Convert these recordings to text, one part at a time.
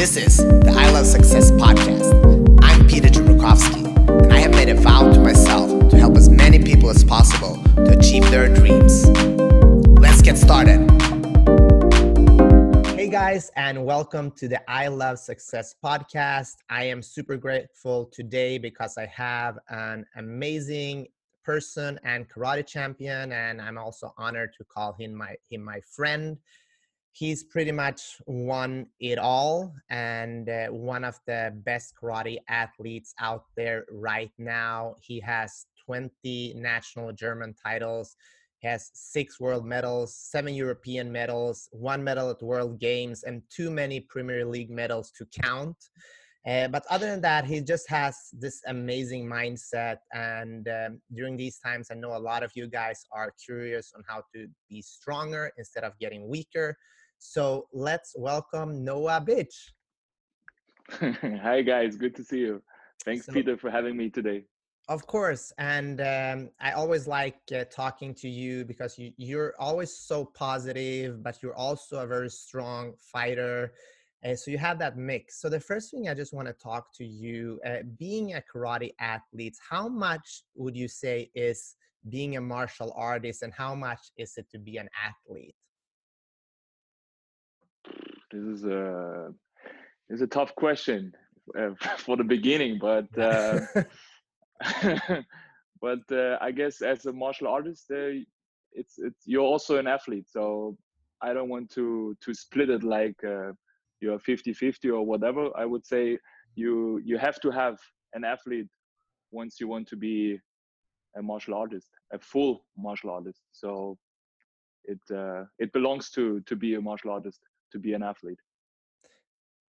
This is the I Love Success podcast. I'm Peter Jumrukovski, and I have made a vow to myself to help as many people as possible to achieve their dreams. Let's get started. Hey guys, and welcome to the I Love Success podcast. I am super grateful today because I have an amazing person and karate champion, and I'm also honored to call him my him my friend he's pretty much won it all and uh, one of the best karate athletes out there right now. He has 20 national German titles, has six world medals, seven European medals, one medal at World Games, and too many Premier League medals to count. Uh, but other than that, he just has this amazing mindset. And um, during these times, I know a lot of you guys are curious on how to be stronger instead of getting weaker. So let's welcome Noah Bitsch. Hi, guys. Good to see you. Thanks, so, Peter, for having me today. Of course. And um, I always like uh, talking to you because you, you're always so positive, but you're also a very strong fighter. Uh, so you have that mix. So the first thing I just want to talk to you, uh, being a karate athlete, how much would you say is being a martial artist and how much is it to be an athlete? This is a this is a tough question uh, for the beginning, but uh, but uh, I guess as a martial artist, uh, it's it's you're also an athlete. So I don't want to to split it like uh, you're 50-50 or whatever. I would say you you have to have an athlete once you want to be a martial artist, a full martial artist. So it uh, it belongs to to be a martial artist to be an athlete.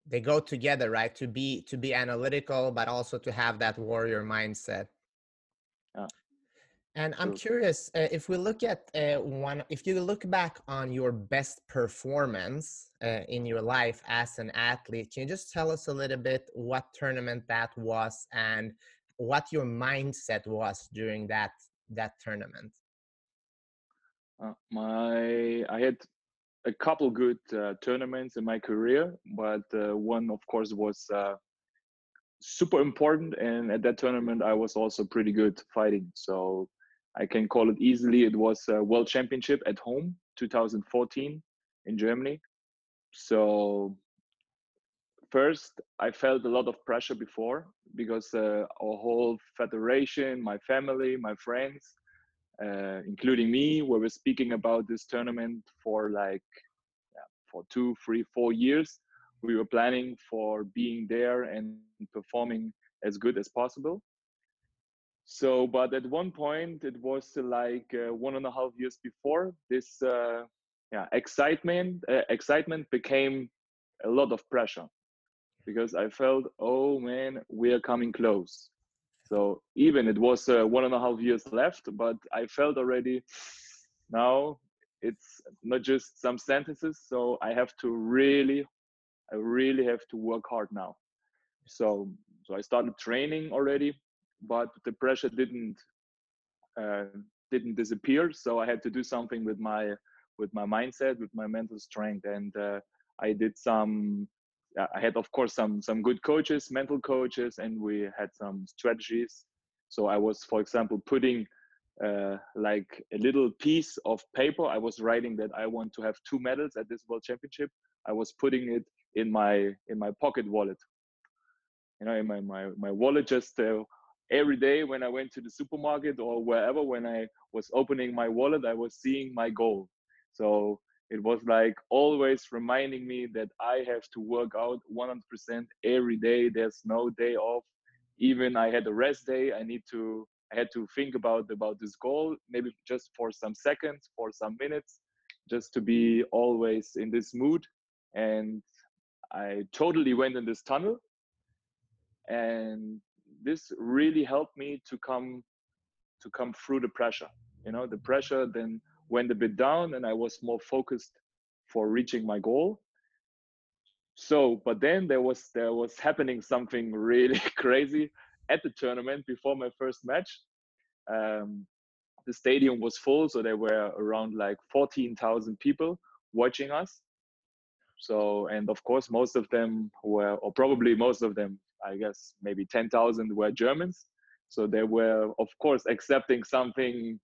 They go together right? To be to be analytical but also to have that warrior mindset. Yeah. and i'm curious uh, if we look at uh, one if you look back on your best performance uh, in your life as an athlete can you just tell us a little bit what tournament that was and what your mindset was during that that tournament? Uh, my i had a couple good uh, tournaments in my career, but uh, one, of course, was uh, super important. And at that tournament, I was also pretty good fighting. So I can call it easily. It was a World Championship at home, 2014 in Germany. So first, I felt a lot of pressure before because uh, our whole federation, my family, my friends, uh, including me, where we're speaking about this tournament for like yeah, for two, three, four years. We were planning for being there and performing as good as possible. So, but at one point, it was like uh, one and a half years before this, uh, yeah, excitement, uh, excitement became a lot of pressure because I felt, oh man, we are coming close so even it was uh, one and a half years left, but I felt already now it's not just some sentences. So I have to really, I really have to work hard now. So so I started training already, but the pressure didn't uh, didn't disappear. So I had to do something with my with my mindset, with my mental strength, and uh, I did some I had of course some some good coaches, mental coaches, and we had some strategies. So I was, for example, putting uh, like a little piece of paper. I was writing that I want to have two medals at this World Championship. I was putting it in my in my pocket wallet. You know, in my my my wallet. Just uh, every day when I went to the supermarket or wherever, when I was opening my wallet, I was seeing my goal. So it was like always reminding me that I have to work out 100% every day. There's no day off. Even I had a rest day. I need to. I had to think about about this goal, maybe just for some seconds, for some minutes, just to be always in this mood. And I totally went in this tunnel, and this really helped me to come to come through the pressure. You know, the pressure then went a bit down and I was more focused for reaching my goal. So, but then there was there was happening something really crazy at the tournament before my first match. Um, the stadium was full, so there were around like 14,000 people watching us. So, and of course, most of them were, or probably most of them, I guess maybe 10,000 were Germans. So they were, of course, accepting something,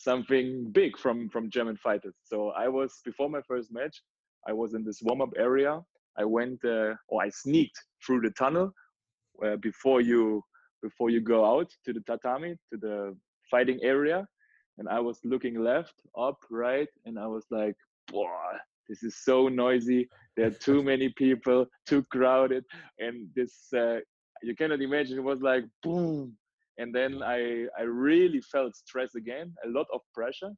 something big from from German fighters. So I was before my first match, I was in this warm up area. I went, uh, or I sneaked through the tunnel uh, before you before you go out to the tatami to the fighting area, and I was looking left, up, right, and I was like, boy, this is so noisy. There are too many people, too crowded, and this uh, you cannot imagine. It was like boom, and then I I really felt stress again, a lot of pressure.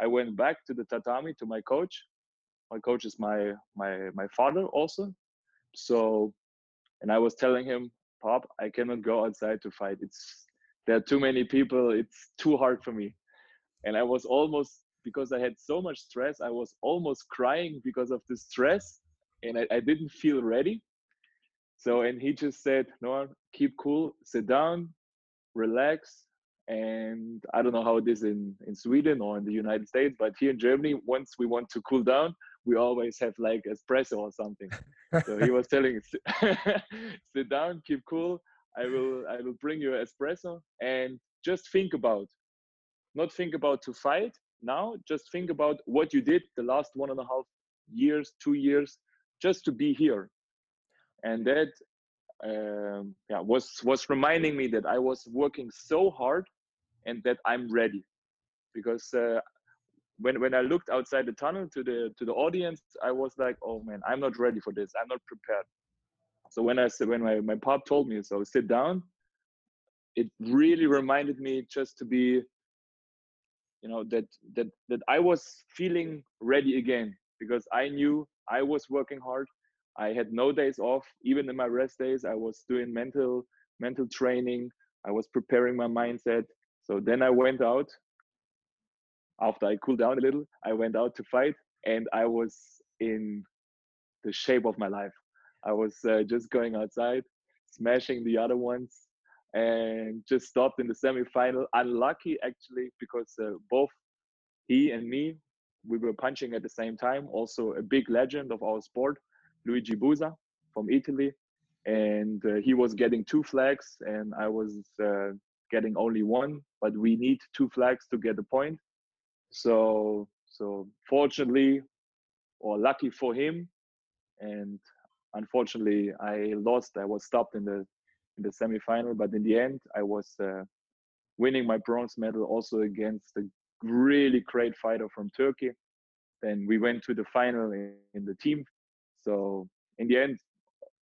I went back to the tatami to my coach. My coach is my my my father also, so, and I was telling him, Pop, I cannot go outside to fight. It's there are too many people. It's too hard for me, and I was almost because I had so much stress. I was almost crying because of the stress, and I, I didn't feel ready. So, and he just said, "No, keep cool, sit down, relax." And I don't know how it is in in Sweden or in the United States, but here in Germany, once we want to cool down, we always have like espresso or something. so he was telling, "Sit down, keep cool. I will I will bring you espresso and just think about, not think about to fight, now just think about what you did the last one and a half years two years just to be here and that um, yeah was was reminding me that i was working so hard and that i'm ready. Because uh, when when i looked outside the tunnel to the to the audience i was like oh man i'm not ready for this. I'm not prepared. So when i said when my, my pop told me so sit down it really reminded me just to be you know that that that i was feeling ready again. Because i knew i was working hard i had no days off. Even in my rest days i was doing mental mental training. I was preparing my mindset. So then i went out. After i cooled down a little i went out to fight and i was in the shape of my life. I was uh, just going outside smashing the other ones and just stopped in the semi-final. Unlucky actually because uh, both he and me we were punching at the same time. Also a big legend of our sport, Luigi Busa from Italy, and uh, he was getting two flags and I was uh, getting only one. But we need two flags to get a point. So so fortunately or lucky for him and unfortunately I lost. I was stopped in the in the semi-final. But in the end, I was uh, winning my bronze medal also against a really great fighter from Turkey. Then we went to the final in, in the team. So in the end,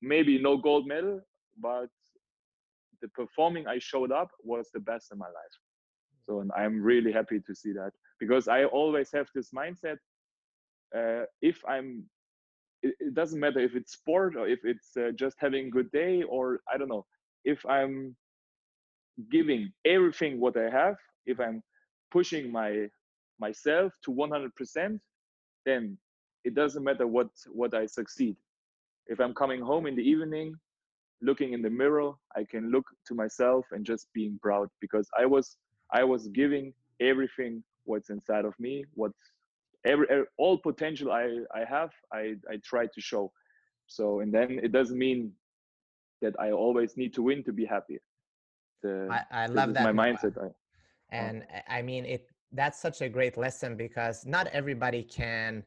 maybe no gold medal, but the performing I showed up was the best in my life. So and I'm really happy to see that because I always have this mindset. Uh, if I'm, it, doesn't matter if it's sport or if it's uh, just having a good day or I don't know if I'm giving everything what I have, if I'm pushing my myself to 100%, then it doesn't matter what what I succeed. If I'm coming home in the evening, looking in the mirror, I can look to myself and just being proud because I was I was giving everything what's inside of me, what's every, every all potential I I have, I I try to show. So and then it doesn't mean that I always need to win to be happy. The, I, I love that. My mindset. I, uh and oh. I mean it. That's such a great lesson because not everybody can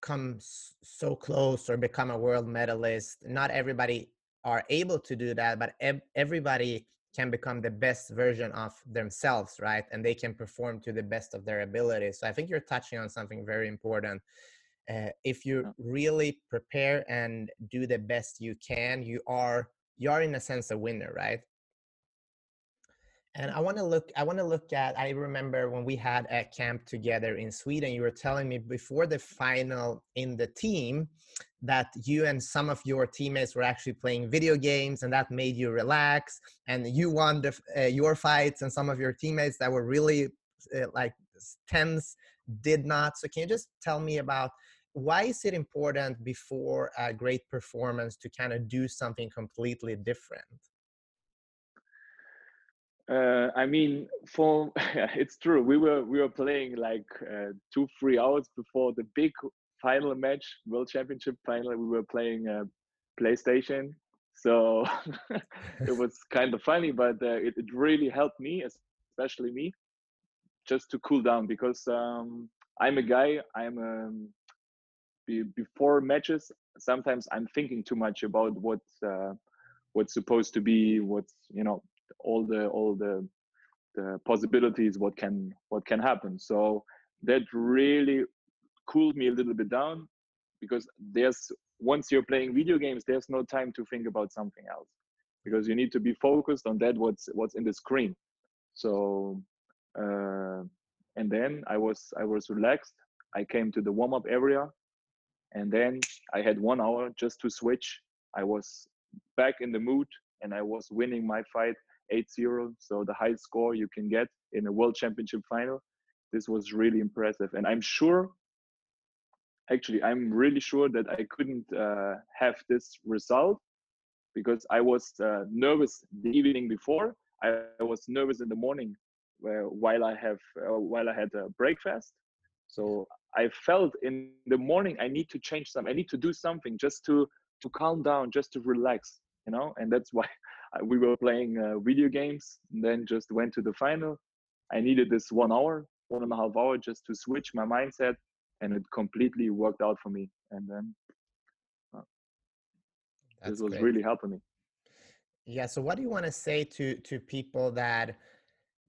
come so close or become a world medalist. Not everybody are able to do that, but everybody can become the best version of themselves, right? And they can perform to the best of their abilities. So I think you're touching on something very important uh, if you really prepare and do the best you can you are you are in a sense a winner right and i want to look i want to look at i remember when we had a camp together in sweden you were telling me before the final in the team that you and some of your teammates were actually playing video games and that made you relax and you won the, uh, your fights and some of your teammates that were really uh, like tense did not so can you just tell me about why is it important before a great performance to kind of do something completely different? Uh, I mean, for it's true. We were we were playing like uh, two three hours before the big final match, World Championship final, we were playing uh, PlayStation. So it was kind of funny, but uh, it, it really helped me, especially me, just to cool down because um, I'm a guy. I'm um, be, before matches. Sometimes I'm thinking too much about what uh, what's supposed to be, what's you know all the all the the possibilities, what can what can happen. So that really cooled me a little bit down because there's once you're playing video games, there's no time to think about something else because you need to be focused on that what's what's in the screen. So uh, and then I was I was relaxed. I came to the warm up area, and then I had one hour just to switch. I was back in the mood, and I was winning my fight 8-0. So the highest score you can get in a world championship final. This was really impressive, and I'm sure. Actually, I'm really sure that I couldn't uh, have this result because I was uh, nervous the evening before. I was nervous in the morning while I have uh, while I had a breakfast. So I felt in the morning I need to change something. I need to do something just to to calm down, just to relax, you know. And that's why we were playing uh, video games. And then just went to the final. I needed this one hour, one and a half hour, just to switch my mindset, and it completely worked out for me. And then uh, this was great. really helping me. Yeah. So, what do you want to say to to people that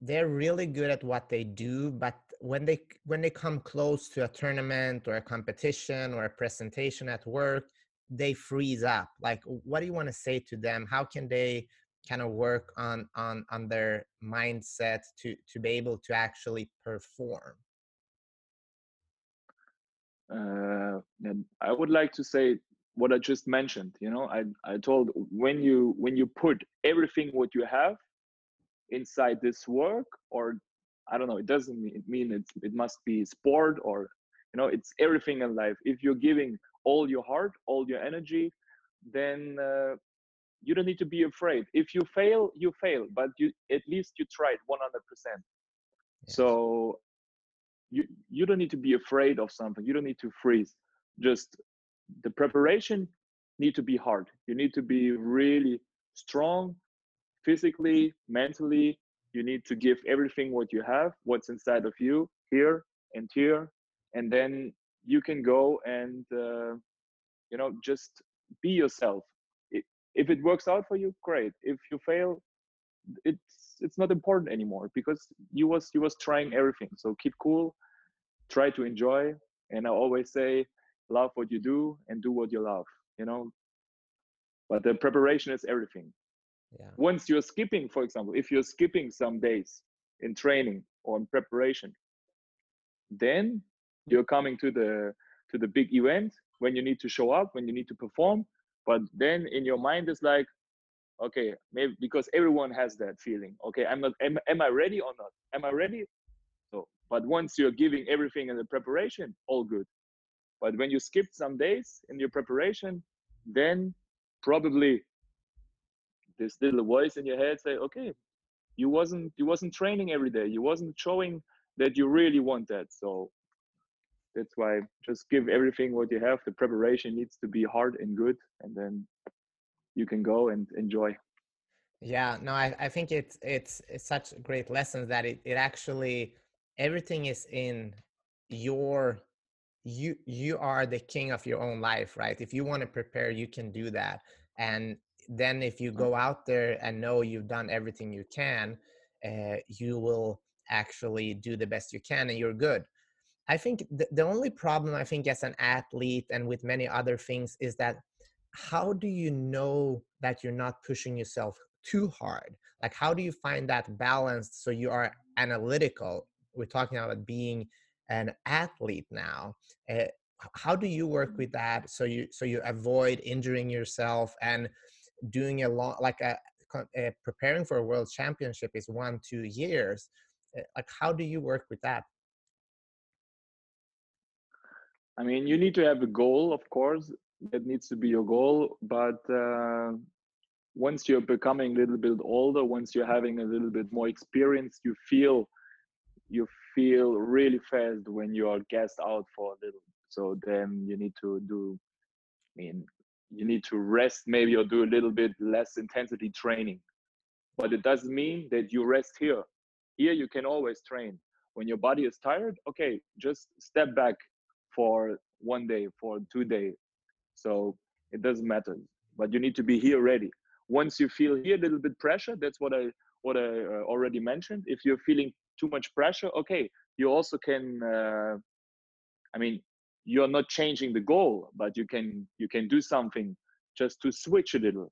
they're really good at what they do but when they when they come close to a tournament or a competition or a presentation at work they freeze up like what do you want to say to them? How can they kind of work on on on their mindset to to be able to actually perform? Uh, and i would like to say what i just mentioned you know i i told when you when you put everything what you have inside this work or i don't know it doesn't mean it's it must be sport or you know it's everything in life. If you're giving all your heart all your energy then uh, you don't need to be afraid. If you fail you fail but you at least you tried 100% yes. so you you don't need to be afraid of something. You don't need to freeze. Just the preparation need to be hard. You need to be really strong physically, mentally, you need to give everything what you have, what's inside of you, here and here, and then you can go and uh, you know just be yourself. If it works out for you, great. If you fail, it's it's not important anymore because you was you was trying everything. So keep cool, try to enjoy, and I always say, love what you do and do what you love. You know, but the preparation is everything yeah. once you're skipping for example if you're skipping some days in training or in preparation then you're coming to the to the big event when you need to show up when you need to perform but then in your mind it's like okay maybe because everyone has that feeling okay i'm not am, am i ready or not? Am i ready? So but once you're giving everything in the preparation all good. But when you skip some days in your preparation then probably this little voice in your head say okay you wasn't you wasn't training every day. You wasn't showing that you really want that. So that's why just give everything what you have. The preparation needs to be hard and good and then you can go and enjoy. Yeah no i, I think it's, it's it's such a great lessons that it, it actually everything is in your you you are the king of your own life right? If you want to prepare you can do that. And then if you go out there and know you've done everything you can uh, you will actually do the best you can and you're good i think th- the only problem i think as an athlete and with many other things is that how do you know that you're not pushing yourself too hard? Like how do you find that balance so you are analytical? We're talking about being an athlete now uh, how do you work with that so you so you avoid injuring yourself and doing a lot like a, a, preparing for a world championship is one two years eh, like how do you work with that i mean you need to have a goal of course that needs to be your goal but uh, once you're becoming a little bit older once you're having a little bit more experience you feel you feel really fast when you are gassed out for a little. So then you need to do i mean you need to rest maybe or do a little bit less intensity training. But it doesn't mean that you rest here. Here you can always train. When your body is tired okay just step back for one day for two days. So it doesn't matter but you need to be here ready. Once you feel here a little bit pressure that's what i what i uh, already mentioned. If you're feeling too much pressure okay you also can uh, i mean you're not changing the goal but you can you can do something just to switch a little.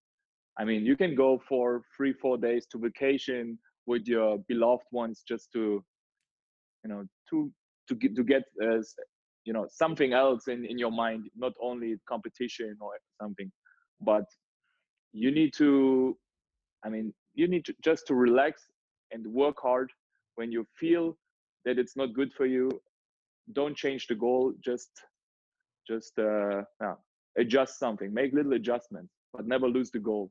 I mean you can go for three four days to vacation with your beloved ones just to you know to to get to get uh, you know something else in in your mind not only competition or something but you need to i mean you need to just to relax and work hard. When you feel that it's not good for you don't change the goal just just uh yeah, adjust something make little adjustments but never lose the goal.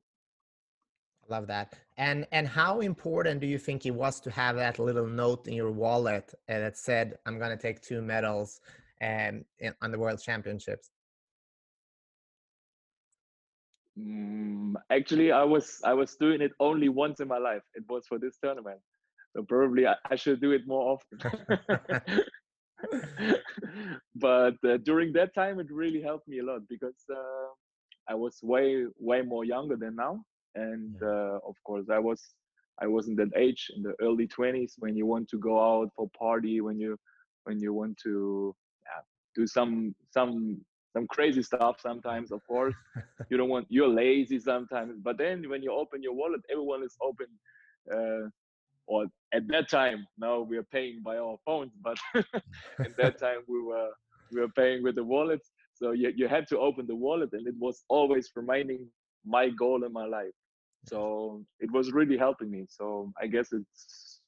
Love that. And and how important do you think it was to have that little note in your wallet uh, that said i'm going to take two medals um, in, on the world championships. Mm, actually i was i was doing it only once in my life. It was for this tournament. So probably i, I should do it more often. But uh, during that time it really helped me a lot because uh, i was way way more younger than now. And uh, of course i was i was in that age in the early 20s when you want to go out for party when you when you want to do some some some crazy stuff sometimes of course. You don't want you're lazy sometimes but then when you open your wallet everyone is open uh, or at that time now we are paying by our phones but at that time we were we were paying with the wallets. So you, you had to open the wallet and it was always reminding my goal in my life. So it was really helping me. So i guess it's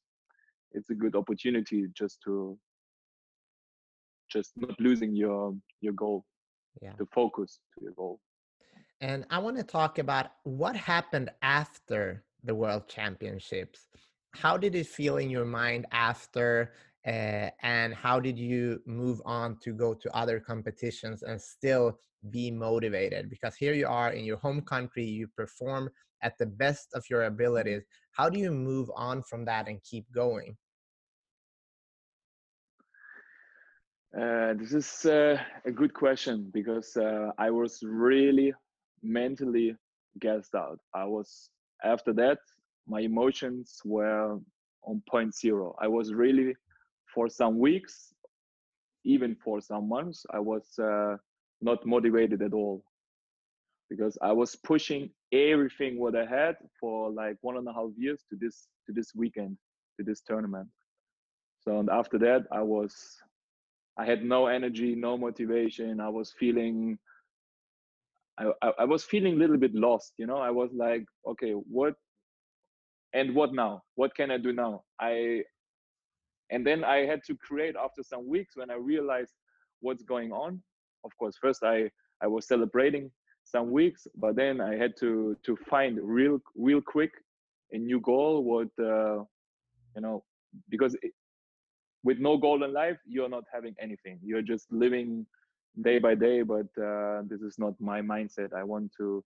it's a good opportunity just to just not losing your your goal yeah. the focus to your goal. And i want to talk about what happened after the world championships. How did it feel in your mind after uh, and how did you move on to go to other competitions and still be motivated? Because here you are in your home country you perform at the best of your abilities. How do you move on from that and keep going uh, this is uh, a good question because uh, i was really mentally gassed out i was after that my emotions were on point zero. I was really, for some weeks, even for some months, I was uh, not motivated at all because I was pushing everything what I had for like one and a half years to this to this weekend to this tournament. So and after that, I was I had no energy, no motivation. I was feeling I, I, I was feeling a little bit lost, you know. I was like, okay, what and what now what can i do now i and then i had to create after some weeks when i realized what's going on of course first i i was celebrating some weeks but then i had to to find real real quick a new goal what uh, you know because with no goal in life you're not having anything. You're just living day by day but uh, this is not my mindset. I want to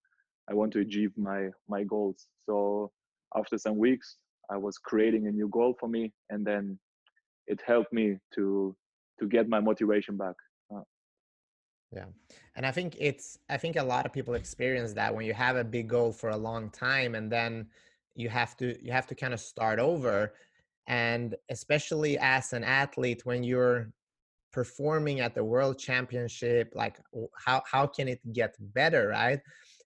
i want to achieve my my goals. So after some weeks i was creating a new goal for me and then it helped me to to get my motivation back. Uh, yeah. And i think it's i think a lot of people experience that when you have a big goal for a long time and then you have to you have to kind of start over and especially as an athlete when you're performing at the world championship like how how can it get better right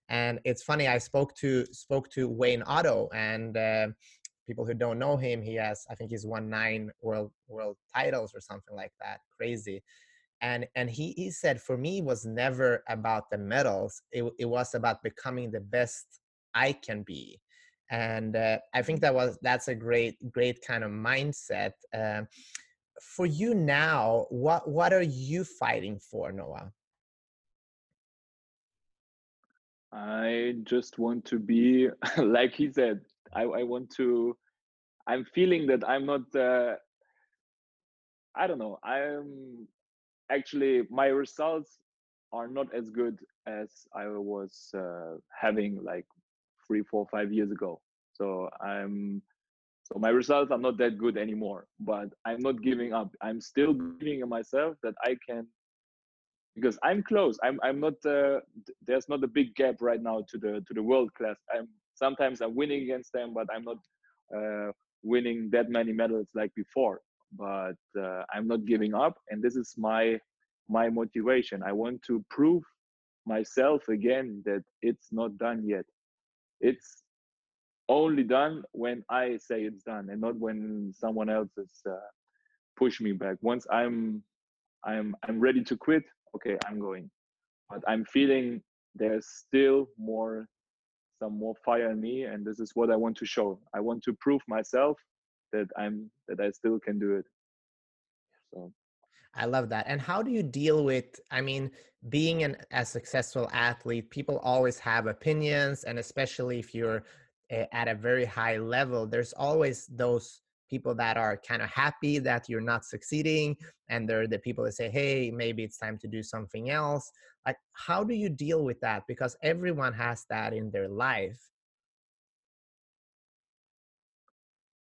and it's funny, I spoke to spoke to Wayne Otto, and uh, people who don't know him, he has I think he's won nine world world titles or something like that. Crazy. And and he, he said for me was never about the medals. It, it was about becoming the best I can be. And uh, I think that was that's a great great kind of mindset. Uh, for you now, what what are you fighting for, Noah? I just want to be like he said. I, I want to. I'm feeling that I'm not. Uh, I don't know. I'm. actually my results are not as good as I was uh, having like three, four, five years ago. So I'm so my results are not that good anymore. But I'm not giving up. I'm still believing in myself that I can because I'm close. I'm I'm not uh, there's not a big gap right now to the to the world class. I'm sometimes I'm winning against them, but I'm not uh, winning that many medals like before. But uh, I'm not giving up, and this is my my motivation. I want to prove myself again that it's not done yet. It's only done when I say it's done, and not when someone else is uh, push me back. Once I'm I'm I'm ready to quit, okay, I'm going. But I'm feeling there's still more some more fire in me and this is what I want to show. I want to prove myself that I'm that I still can do it. So I love that. And how do you deal with, I mean, being an, a successful athlete, people always have opinions, and especially if you're eh, at a very high level, there's always those people that are kind of happy that you're not succeeding and they're the people that say hey maybe it's time to do something else like how do you deal with that because everyone has that in their life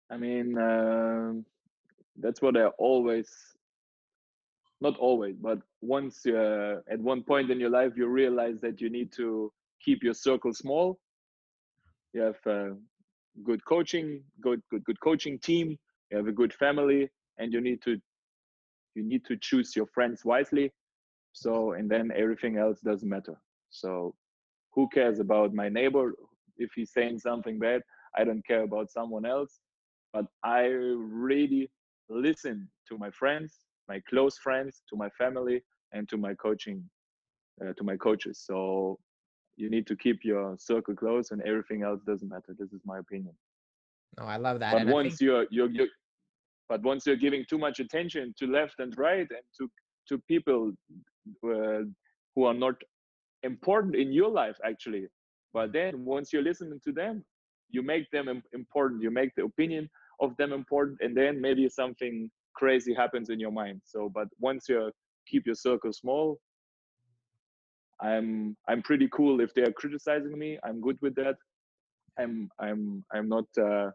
i mean uh, that's what i always not always but once uh, at one point in your life you realize that you need to keep your circle small you have uh, good coaching, good good good coaching team. You have a good family, and you need to you need to choose your friends wisely. So and then everything else doesn't matter. So who cares about my neighbor if he's saying something bad? I don't care about someone else. But I really listen to my friends, my close friends, to my family, and to my coaching, uh, to my coaches. So you need to keep your circle close and everything else doesn't matter. This is my opinion. Oh i love that but and once think... you're, you're you're but once you're giving too much attention to left and right and to to people uh, who are not important in your life actually but then once you're listening to them you make them important. You make the opinion of them important and then maybe something crazy happens in your mind. So but once you keep your circle small i'm i'm pretty cool if they are criticizing me. I'm good with that. I'm i'm i'm not uh,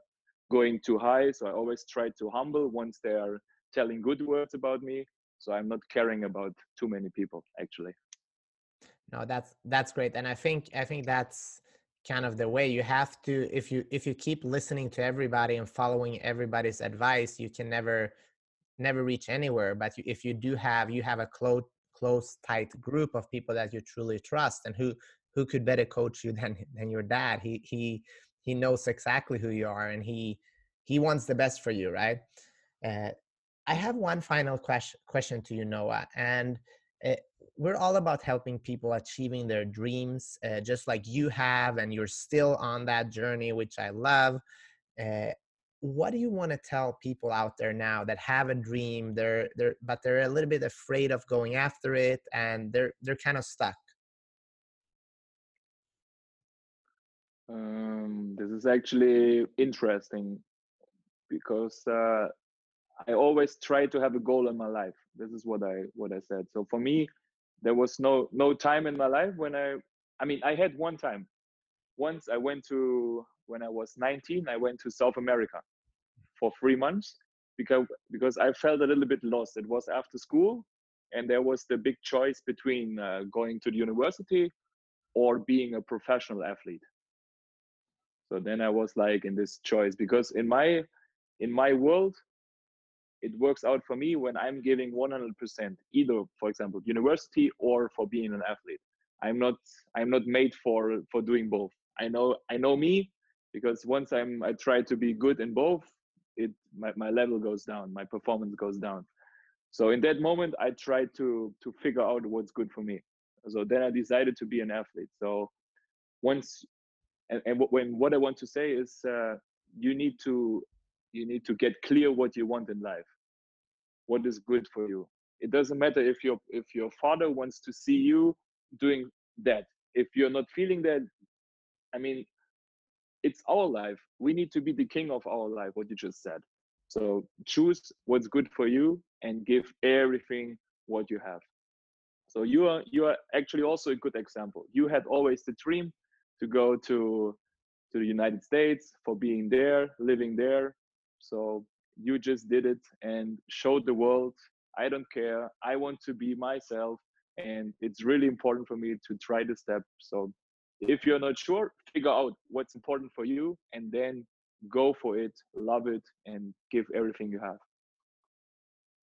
going too high. So i always try to humble once they are telling good words about me. So i'm not caring about too many people actually. No that's that's great. And i think i think that's kind of the way. You have to if you if you keep listening to everybody and following everybody's advice you can never never reach anywhere but if you do have you have a close close tight group of people that you truly trust and who who could better coach you than than your dad he he he knows exactly who you are and he he wants the best for you right? Uh, i have one final question question to you noah and uh, we're all about helping people achieving their dreams uh, just like you have and you're still on that journey which i love uh, what do you want to tell people out there now that have a dream they're they're but they're a little bit afraid of going after it and they're they're kind of stuck? Um, this is actually interesting because uh, i always try to have a goal in my life. This is what i what i said. So for me there was no no time in my life when i i mean i had one time. Once i went to when I was 19, I went to South America for three months because because I felt a little bit lost. It was after school, and there was the big choice between uh, going to the university or being a professional athlete. So then I was like in this choice because in my in my world, it works out for me when I'm giving 100%, either for example university or for being an athlete. I'm not I'm not made for for doing both. I know I know me because once i'm i try to be good in both it my, my level goes down my performance goes down. So in that moment i tried to to figure out what's good for me. So then i decided to be an athlete. So once and, and when what i want to say is uh, you need to you need to get clear what you want in life. What is good for you. It doesn't matter if your if your father wants to see you doing that. If you're not feeling that i mean it's our life. We need to be the king of our life, what you just said. So choose what's good for you and give everything what you have. So you are you are actually also a good example. You had always the dream to go to to the united states for being there living there. So you just did it and showed the world i don't care. I want to be myself and it's really important for me to try the step. So if you're not sure figure out what's important for you and then go for it love it and give everything you have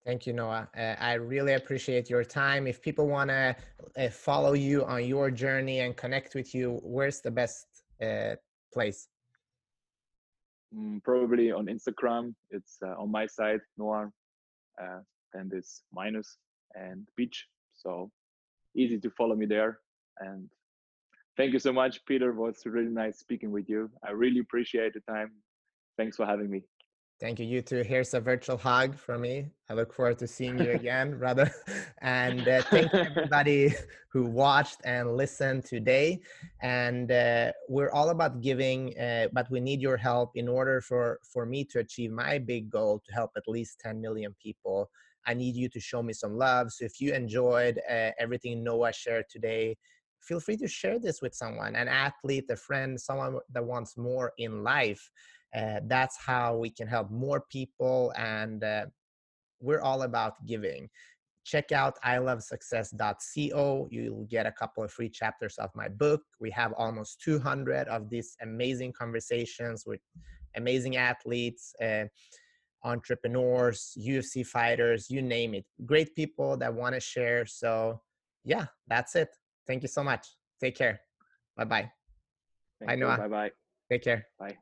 Thank you, Noah. Uh, I really appreciate your time. If people want to uh, follow you on your journey and connect with you, where's the best uh, place? Mm, probably on Instagram. It's uh, on my side, Noah, uh, and it's minus and beach. So easy to follow me there. And thank you so much, Peter. It was really nice speaking with you. I really appreciate the time. Thanks for having me. Thank you. You too. Here's a virtual hug from me. I look forward to seeing you again, brother. And uh, thank you everybody who watched and listened today. And uh, we're all about giving, uh, but we need your help in order for for me to achieve my big goal to help at least 10 million people. I need you to show me some love. So if you enjoyed uh, everything Noah shared today, feel free to share this with someone, an athlete, a friend, someone that wants more in life uh, that's how we can help more people and uh, we're all about giving. Check out ilovesuccess.co you'll get a couple of free chapters of my book. We have almost 200 of these amazing conversations with amazing athletes uh, entrepreneurs ufc fighters you name it. Great people that want to share so yeah that's it thank you so much. Take care. Bye bye bye noah. Bye bye take care. Bye